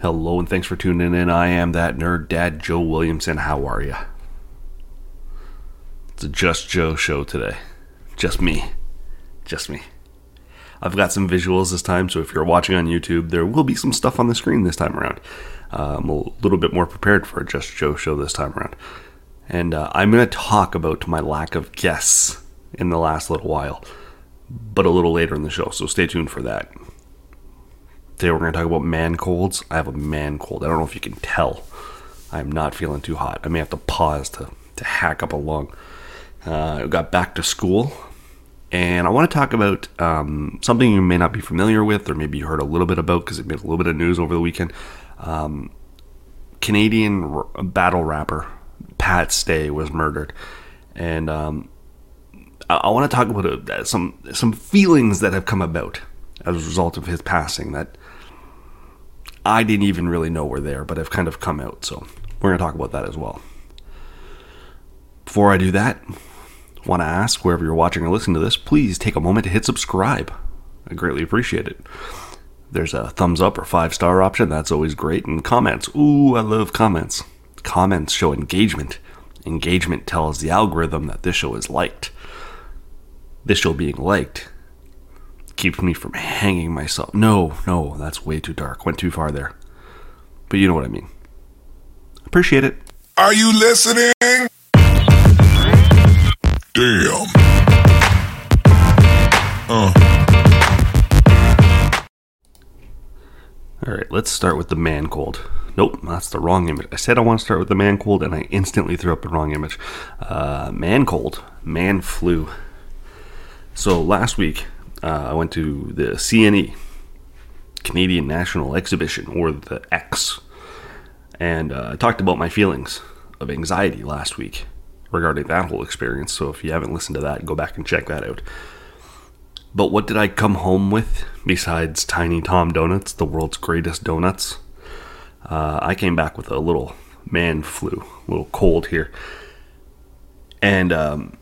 Hello and thanks for tuning in. I am that nerd dad, Joe Williamson. How are you? It's a Just Joe show today. Just me. Just me. I've got some visuals this time, so if you're watching on YouTube, there will be some stuff on the screen this time around. Uh, I'm a little bit more prepared for a Just Joe show this time around. And uh, I'm going to talk about my lack of guests in the last little while, but a little later in the show, so stay tuned for that. Today we're going to talk about man colds. I have a man cold. I don't know if you can tell. I'm not feeling too hot. I may have to pause to, to hack up a lung. Uh, got back to school, and I want to talk about um, something you may not be familiar with, or maybe you heard a little bit about because it made a little bit of news over the weekend. Um, Canadian r- battle rapper Pat Stay was murdered, and um, I, I want to talk about uh, some some feelings that have come about as a result of his passing that I didn't even really know were there, but have kind of come out. So we're going to talk about that as well. Before I do that, want to ask wherever you're watching or listening to this, please take a moment to hit subscribe. I greatly appreciate it. There's a thumbs up or five star option, that's always great. And comments, ooh, I love comments. Comments show engagement. Engagement tells the algorithm that this show is liked. This show being liked keeps me from hanging myself. No, no, that's way too dark. Went too far there. But you know what I mean. Appreciate it. Are you listening? Damn. Uh. All right, let's start with the man cold. Nope, that's the wrong image. I said I want to start with the man cold, and I instantly threw up the wrong image. Uh, man cold, man flu. So last week, uh, I went to the CNE, Canadian National Exhibition, or the X, and uh, I talked about my feelings of anxiety last week regarding that whole experience. So if you haven't listened to that, go back and check that out. But what did I come home with besides Tiny Tom Donuts, the world's greatest donuts? Uh, I came back with a little man flu, a little cold here. And, um,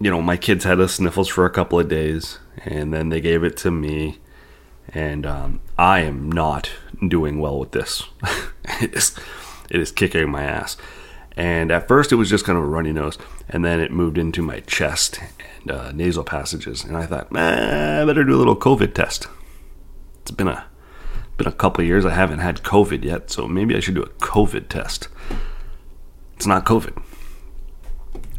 you know, my kids had the sniffles for a couple of days, and then they gave it to me. And um, I am not doing well with this. it, is, it is kicking my ass. And at first, it was just kind of a runny nose, and then it moved into my chest and uh, nasal passages. And I thought, eh, I better do a little COVID test. It's been a been a couple years. I haven't had COVID yet, so maybe I should do a COVID test. It's not COVID.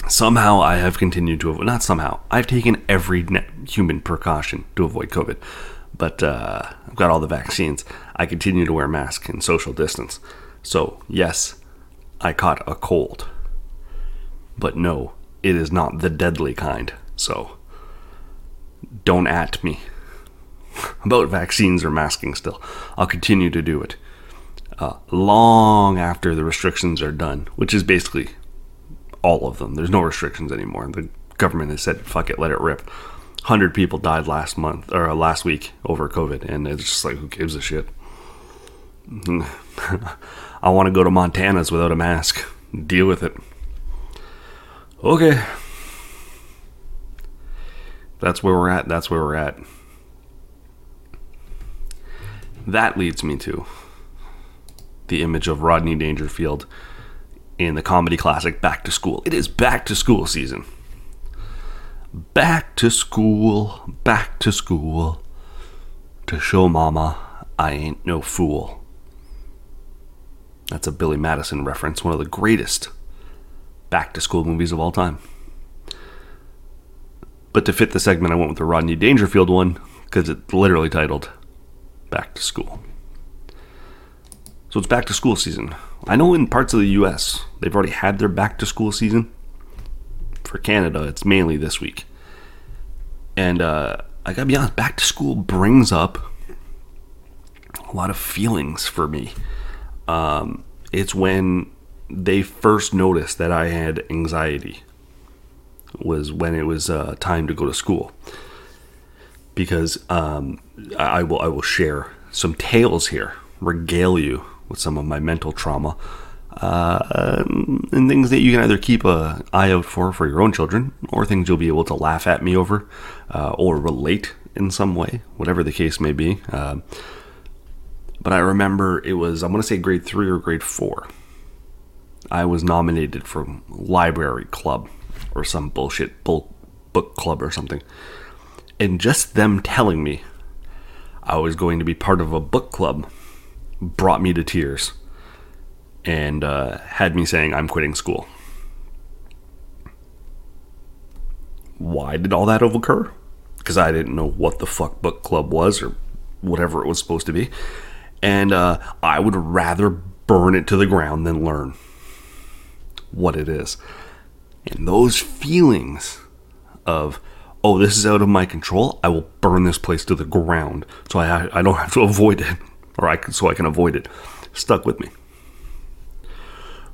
Somehow I have continued to avoid. Not somehow. I've taken every human precaution to avoid COVID, but uh, I've got all the vaccines. I continue to wear masks and social distance. So yes, I caught a cold. But no, it is not the deadly kind. So don't at me about vaccines or masking still. I'll continue to do it uh, long after the restrictions are done, which is basically all of them. There's no restrictions anymore. The government has said, fuck it, let it rip. 100 people died last month or last week over COVID, and it's just like, who gives a shit? I want to go to Montana's without a mask. Deal with it. Okay. That's where we're at. That's where we're at. That leads me to the image of Rodney Dangerfield in the comedy classic Back to School. It is back to school season. Back to school, back to school, to show mama I ain't no fool. That's a Billy Madison reference, one of the greatest back to school movies of all time. But to fit the segment, I went with the Rodney Dangerfield one because it's literally titled Back to School. So it's back to school season. I know in parts of the US, they've already had their back to school season. For Canada, it's mainly this week. And uh, I gotta be honest, back to school brings up a lot of feelings for me. Um, it's when they first noticed that I had anxiety was when it was uh, time to go to school because um, I will I will share some tales here, regale you with some of my mental trauma, uh, and things that you can either keep an eye out for for your own children, or things you'll be able to laugh at me over, uh, or relate in some way, whatever the case may be. Uh, but I remember it was I'm going to say grade three or grade four. I was nominated for library club or some bullshit book club or something. And just them telling me I was going to be part of a book club brought me to tears and uh, had me saying, I'm quitting school. Why did all that occur? Because I didn't know what the fuck book club was or whatever it was supposed to be. And uh, I would rather burn it to the ground than learn what it is. And those feelings of, oh, this is out of my control, I will burn this place to the ground so I, I don't have to avoid it, or I can, so I can avoid it, stuck with me.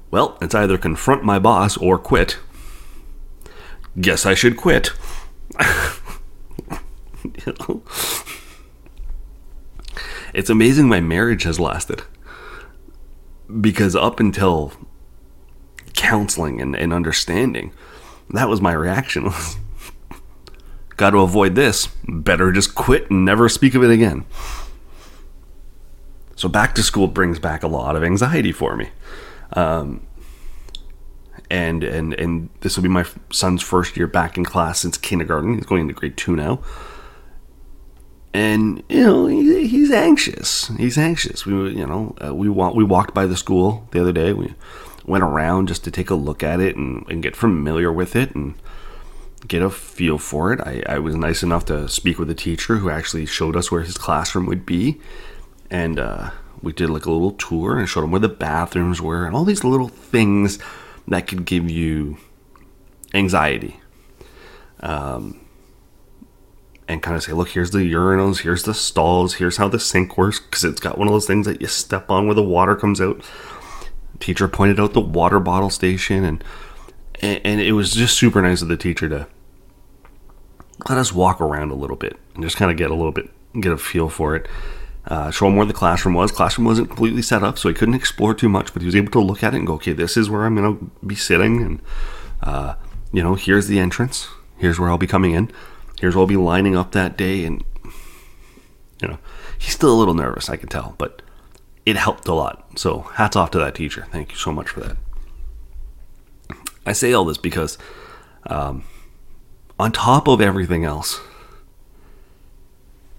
Well, it's either confront my boss or quit. Guess I should quit. you know? It's amazing my marriage has lasted. Because up until counseling and, and understanding. That was my reaction. Got to avoid this. Better just quit and never speak of it again. So back to school brings back a lot of anxiety for me. Um, and and and this will be my son's first year back in class since kindergarten. He's going into grade two now, and you know he, he's anxious. He's anxious. We you know uh, we want we walked by the school the other day. We went around just to take a look at it and, and get familiar with it and get a feel for it. I, I was nice enough to speak with a teacher who actually showed us where his classroom would be. And uh, we did like a little tour and showed them where the bathrooms were and all these little things that could give you anxiety. Um, and kind of say, look, here's the urinals, here's the stalls, here's how the sink works, because it's got one of those things that you step on where the water comes out teacher pointed out the water bottle station and and it was just super nice of the teacher to let us walk around a little bit and just kind of get a little bit get a feel for it uh, show him where the classroom was classroom wasn't completely set up so he couldn't explore too much but he was able to look at it and go okay this is where i'm going to be sitting and uh, you know here's the entrance here's where i'll be coming in here's where i'll be lining up that day and you know he's still a little nervous i can tell but it helped a lot. So hats off to that teacher. Thank you so much for that. I say all this because, um, on top of everything else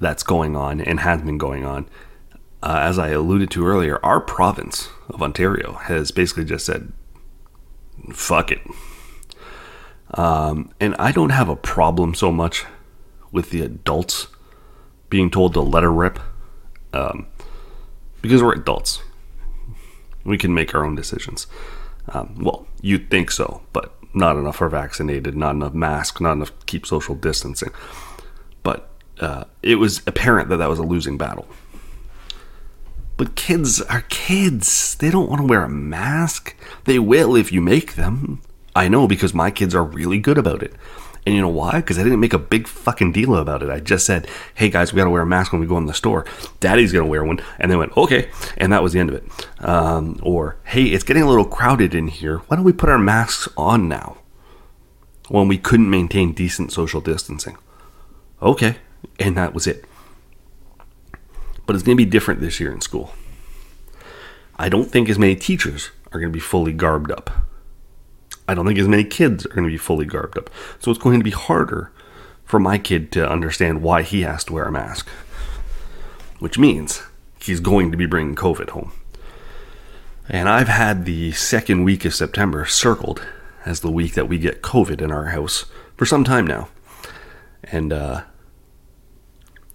that's going on and has been going on, uh, as I alluded to earlier, our province of Ontario has basically just said, fuck it. Um, and I don't have a problem so much with the adults being told to let her rip. Um, because we're adults. We can make our own decisions. Um, well, you'd think so, but not enough are vaccinated, not enough masks, not enough keep social distancing. Uh, it was apparent that that was a losing battle. But kids are kids. They don't want to wear a mask. They will if you make them. I know because my kids are really good about it. And you know why? Because I didn't make a big fucking deal about it. I just said, hey guys, we got to wear a mask when we go in the store. Daddy's to wear one. And they went, okay. And that was the end of it. Um, or, hey, it's getting a little crowded in here. Why don't we put our masks on now? When we couldn't maintain decent social distancing. Okay. And that was it. But it's going to be different this year in school. I don't think as many teachers are going to be fully garbed up. I don't think as many kids are going to be fully garbed up. So it's going to be harder for my kid to understand why he has to wear a mask. Which means he's going to be bringing COVID home. And I've had the second week of September circled as the week that we get COVID in our house for some time now. And uh,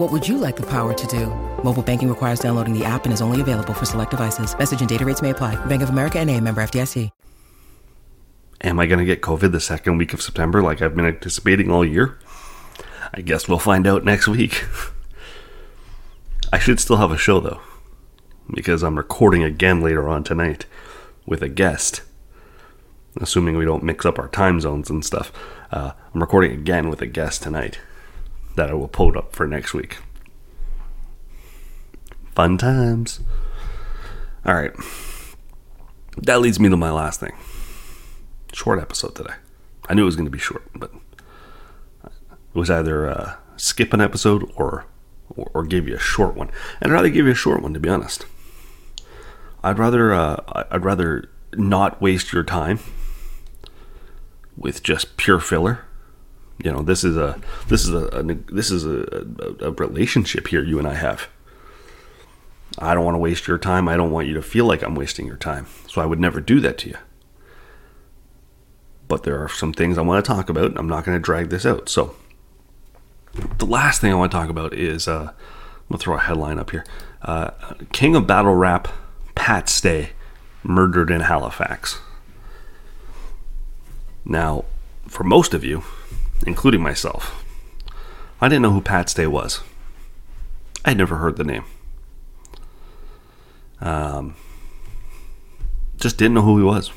What would you like the power to do? Mobile banking requires downloading the app and is only available for select devices. Message and data rates may apply. Bank of America and a member FDIC. Am I going to get COVID the second week of September like I've been anticipating all year? I guess we'll find out next week. I should still have a show though, because I'm recording again later on tonight with a guest. Assuming we don't mix up our time zones and stuff. Uh, I'm recording again with a guest tonight that I will put up for next week. Fun times. All right. That leads me to my last thing. Short episode today. I knew it was going to be short, but it was either uh, skip an episode or, or, or give you a short one. And I'd rather give you a short one, to be honest. I'd rather uh, I'd rather not waste your time with just pure filler. You know, this is a this is a, a this is a, a, a relationship here you and I have. I don't want to waste your time. I don't want you to feel like I'm wasting your time. So I would never do that to you. But there are some things I want to talk about. I'm not going to drag this out. So the last thing I want to talk about is uh, I'm gonna throw a headline up here. Uh, King of Battle Rap, Pat Stay, murdered in Halifax. Now, for most of you, including myself, I didn't know who Pat Stay was. I had never heard the name. Um, just didn't know who he was.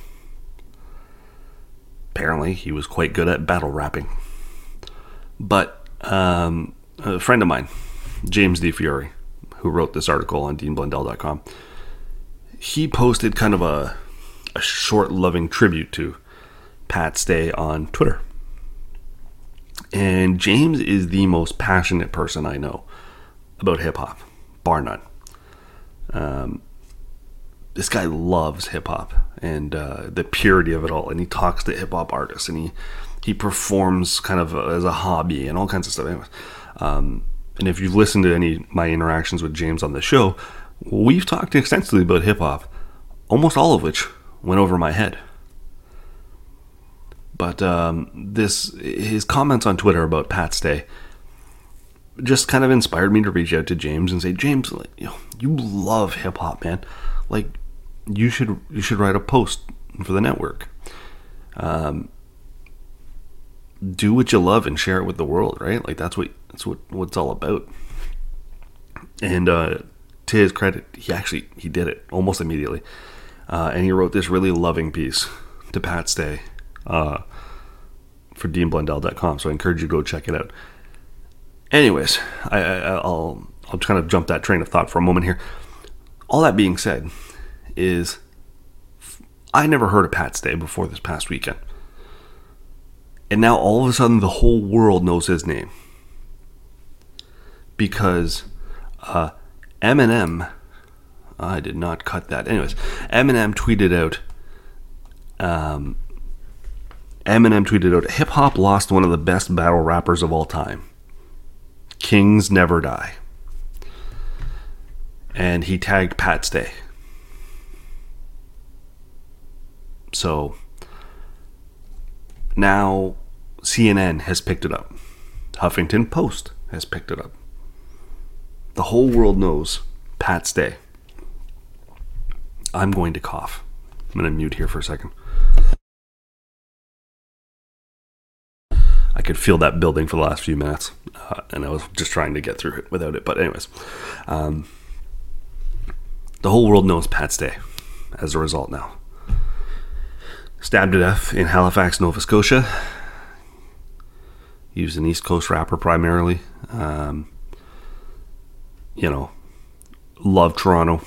Apparently, he was quite good at battle rapping. But um, a friend of mine, James D. DeFiore, who wrote this article on DeanBlundell.com, he posted kind of a, a short, loving tribute to Pat Stay on Twitter. And James is the most passionate person I know about hip hop, bar none. Um, this guy loves hip hop and uh, the purity of it all, and he talks to hip hop artists, and he he performs kind of as a hobby and all kinds of stuff. Um, and if you've listened to any my interactions with James on the show, we've talked extensively about hip hop, almost all of which went over my head. But um, this his comments on Twitter about Pat Stay just kind of inspired me to reach out to James and say, James, like, you, know, you love hip hop, man. Like you should you should write a post for the network. Um, do what you love and share it with the world, right? Like that's what that's what what it's all about. And uh, to his credit, he actually he did it almost immediately, uh, and he wrote this really loving piece to Pat Stay uh, for DeanBlundell.com. So I encourage you to go check it out. Anyways, I, I, I'll I'll kind of jump that train of thought for a moment here. All that being said, is I never heard of Pat Stay before this past weekend. And now all of a sudden the whole world knows his name. Because uh, Eminem, I did not cut that. Anyways, Eminem tweeted out, um, Eminem tweeted out, hip hop lost one of the best battle rappers of all time. Kings never die. And he tagged Pat Stay. So now CNN has picked it up. Huffington Post has picked it up. The whole world knows Pat Stay. I'm going to cough. I'm going to mute here for a second. I could feel that building for the last few minutes, uh, and I was just trying to get through it without it. But, anyways, um, the whole world knows Pat Stay. as a result now stabbed to death in Halifax, Nova Scotia. Was an East Coast rapper primarily. Um, you know, love Toronto.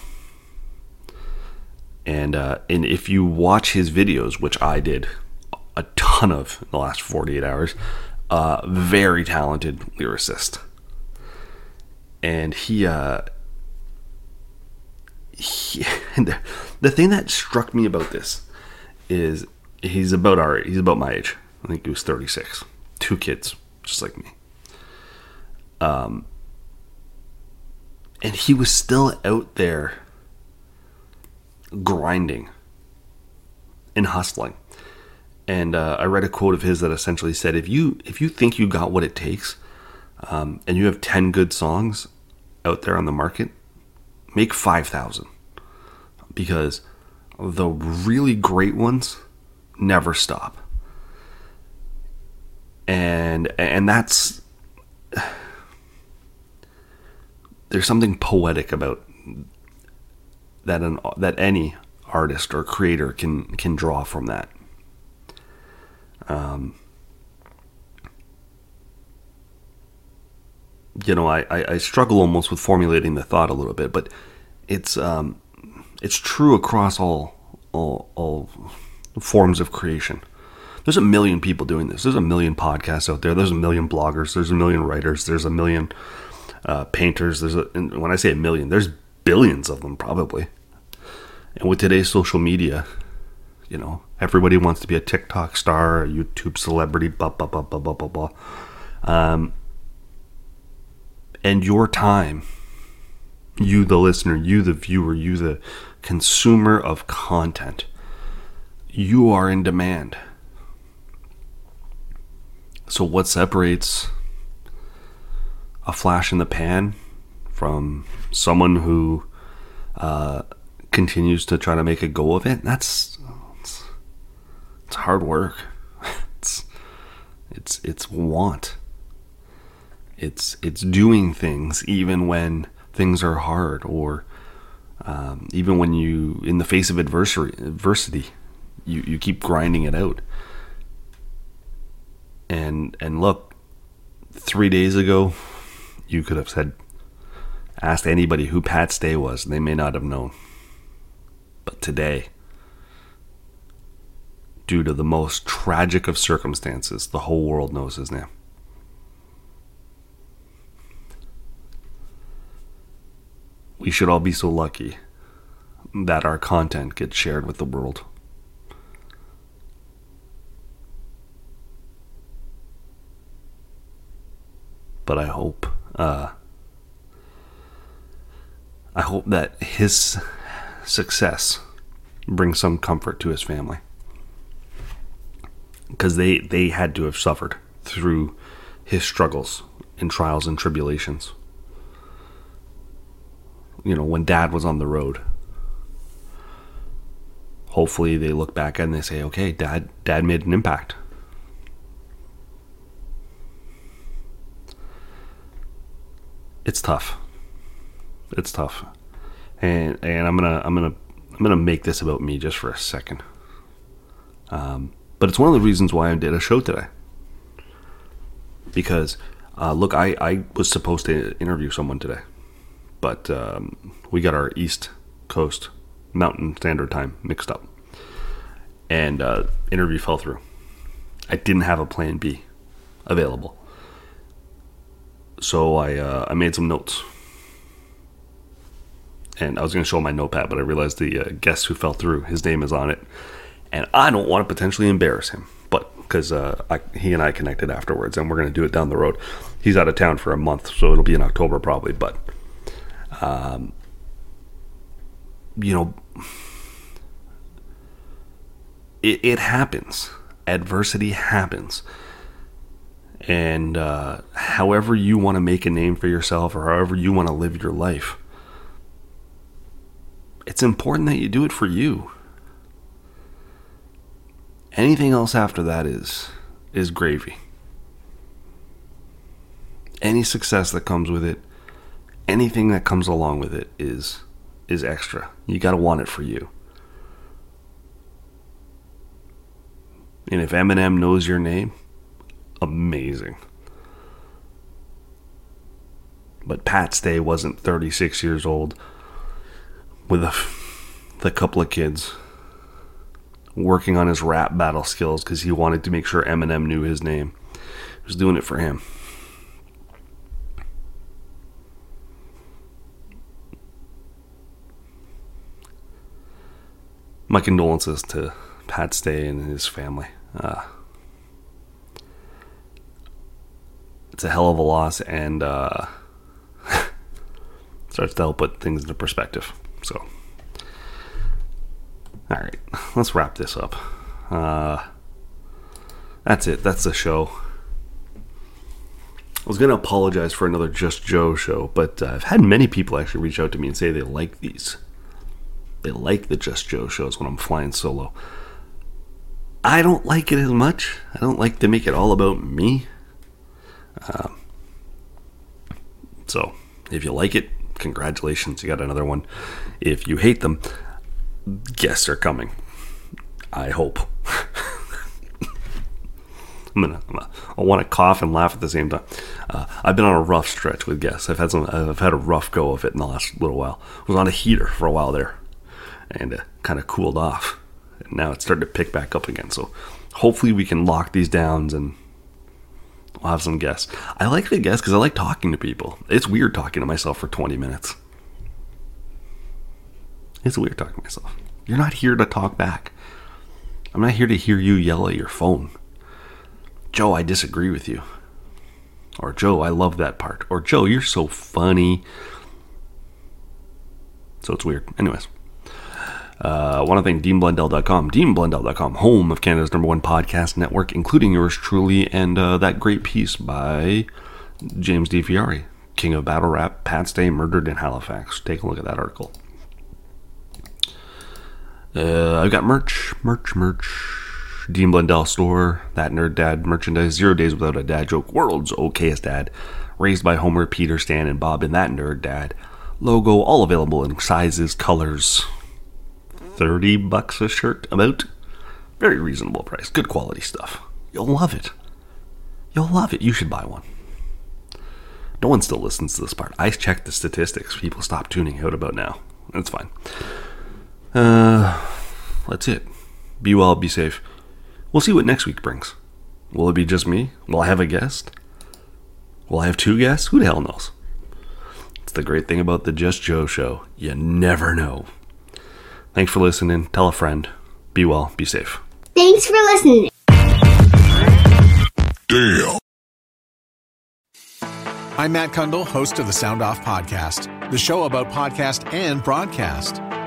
And uh, and if you watch his videos, which I did a ton of in the last 48 hours, uh, very talented lyricist. And he, uh, he the, the thing that struck me about this is he's about our he's about my age. I think he was 36. Two kids, just like me. Um And he was still out there grinding and hustling. And uh, I read a quote of his that essentially said, "If you if you think you got what it takes, um, and you have ten good songs out there on the market, make five thousand, because the really great ones never stop." And and that's there's something poetic about that an that any artist or creator can can draw from that. Um, you know, I, I, I, struggle almost with formulating the thought a little bit, but it's um, it's true across all all all forms of creation. There's a million people doing this. There's a million podcasts out there. There's a million bloggers. There's a million writers. There's a million uh, painters. There's a, when I say a million, there's billions of them probably. And with today's social media, you know, everybody wants to be a TikTok star, a YouTube celebrity, blah, blah, blah, blah, blah, blah, blah. Um, and your time, you, the listener, you, the viewer, you, the consumer of content, you are in demand. So, what separates a flash in the pan from someone who uh, continues to try to make a go of it, that's it's, hard work. It's it's it's want. It's it's doing things even when things are hard, or um, even when you, in the face of adversity, adversity, you you keep grinding it out. And and look, three days ago, you could have said, asked anybody who Pat Stay was, and they may not have known. But today, due to the most tragic of circumstances, the whole world knows his name. We should all be so lucky that our content gets shared with the world. But I hope, uh, I hope that his success brings some comfort to his family because they they had to have suffered through his struggles and trials and tribulations. You know when dad was on the road hopefully they look back and they say okay dad dad made an impact. It's tough. It's tough. And and I'm gonna I'm gonna I'm gonna make this about me just for a second. Um, but it's one of the reasons why I did a show today. Because uh, look, I I was supposed to interview someone today, but um, we got our East Coast Mountain Standard Time mixed up, and uh, interview fell through. I didn't have a plan B available, so I uh, I made some notes. And I was going to show my notepad, but I realized the uh, guest who fell through, his name is on it, and I don't want to potentially embarrass him, but because uh, he and I connected afterwards, and we're going to do it down the road. He's out of town for a month, so it'll be in October probably, but um, you know, it, it happens. Adversity happens. And uh, however you want to make a name for yourself or however you want to live your life, it's important that you do it for you. Anything else after that is is gravy. Any success that comes with it, anything that comes along with it is is extra. You got to want it for you. And if Eminem knows your name, amazing. But Pat Stay wasn't 36 years old with a, the couple of kids working on his rap battle skills because he wanted to make sure Eminem knew his name. He was doing it for him. My condolences to Pat Stay and his family. Uh, it's a hell of a loss, and uh, Starts to help put things into perspective. So, all right, let's wrap this up. Uh, that's it. That's the show. I was going to apologize for another Just Joe show, but uh, I've had many people actually reach out to me and say they like these. They like the Just Joe shows when I'm flying solo. I don't like it as much. I don't like to make it all about me. Um, so, if you like it, congratulations, you got another one. If you hate them, guests are coming. I hope. I'm gonna, I'm gonna, I want to cough and laugh at the same time. Uh, I've been on a rough stretch with guests. I've had some. I've had a rough go of it in the last little while. I was on a heater for a while there, and uh, kind of cooled off. And now it's starting to pick back up again. So hopefully we can lock these downs and we'll have some guests. I like the guests because I like talking to people. It's weird talking to myself for 20 minutes. It's weird talking to myself. You're not here to talk back. I'm not here to hear you yell at your phone. Joe, I disagree with you. Or Joe, I love that part. Or Joe, you're so funny. So it's weird. Anyways. Uh, want to thank DeanBlundell.com, DeanBlundell.com, home of Canada's number one podcast network, including yours truly, and uh, that great piece by James D. Fieri, King of Battle Rap, Pat Stay Murdered in Halifax. Take a look at that article. Uh, I've got merch, merch, merch. Dean Blundell store, that nerd dad merchandise, zero days without a dad joke, world's okayest dad, raised by Homer, Peter, Stan, and Bob, and that nerd dad logo, all available in sizes, colors. 30 bucks a shirt, about. Very reasonable price, good quality stuff. You'll love it. You'll love it. You should buy one. No one still listens to this part. I checked the statistics. People stop tuning out about now. That's fine. Uh, that's it. Be well, be safe. We'll see what next week brings. Will it be just me? Will I have a guest? Will I have two guests? Who the hell knows? It's the great thing about the Just Joe show. You never know. Thanks for listening. Tell a friend. Be well, be safe. Thanks for listening. Damn. I'm Matt Cundill, host of the Sound Off Podcast, the show about podcast and broadcast.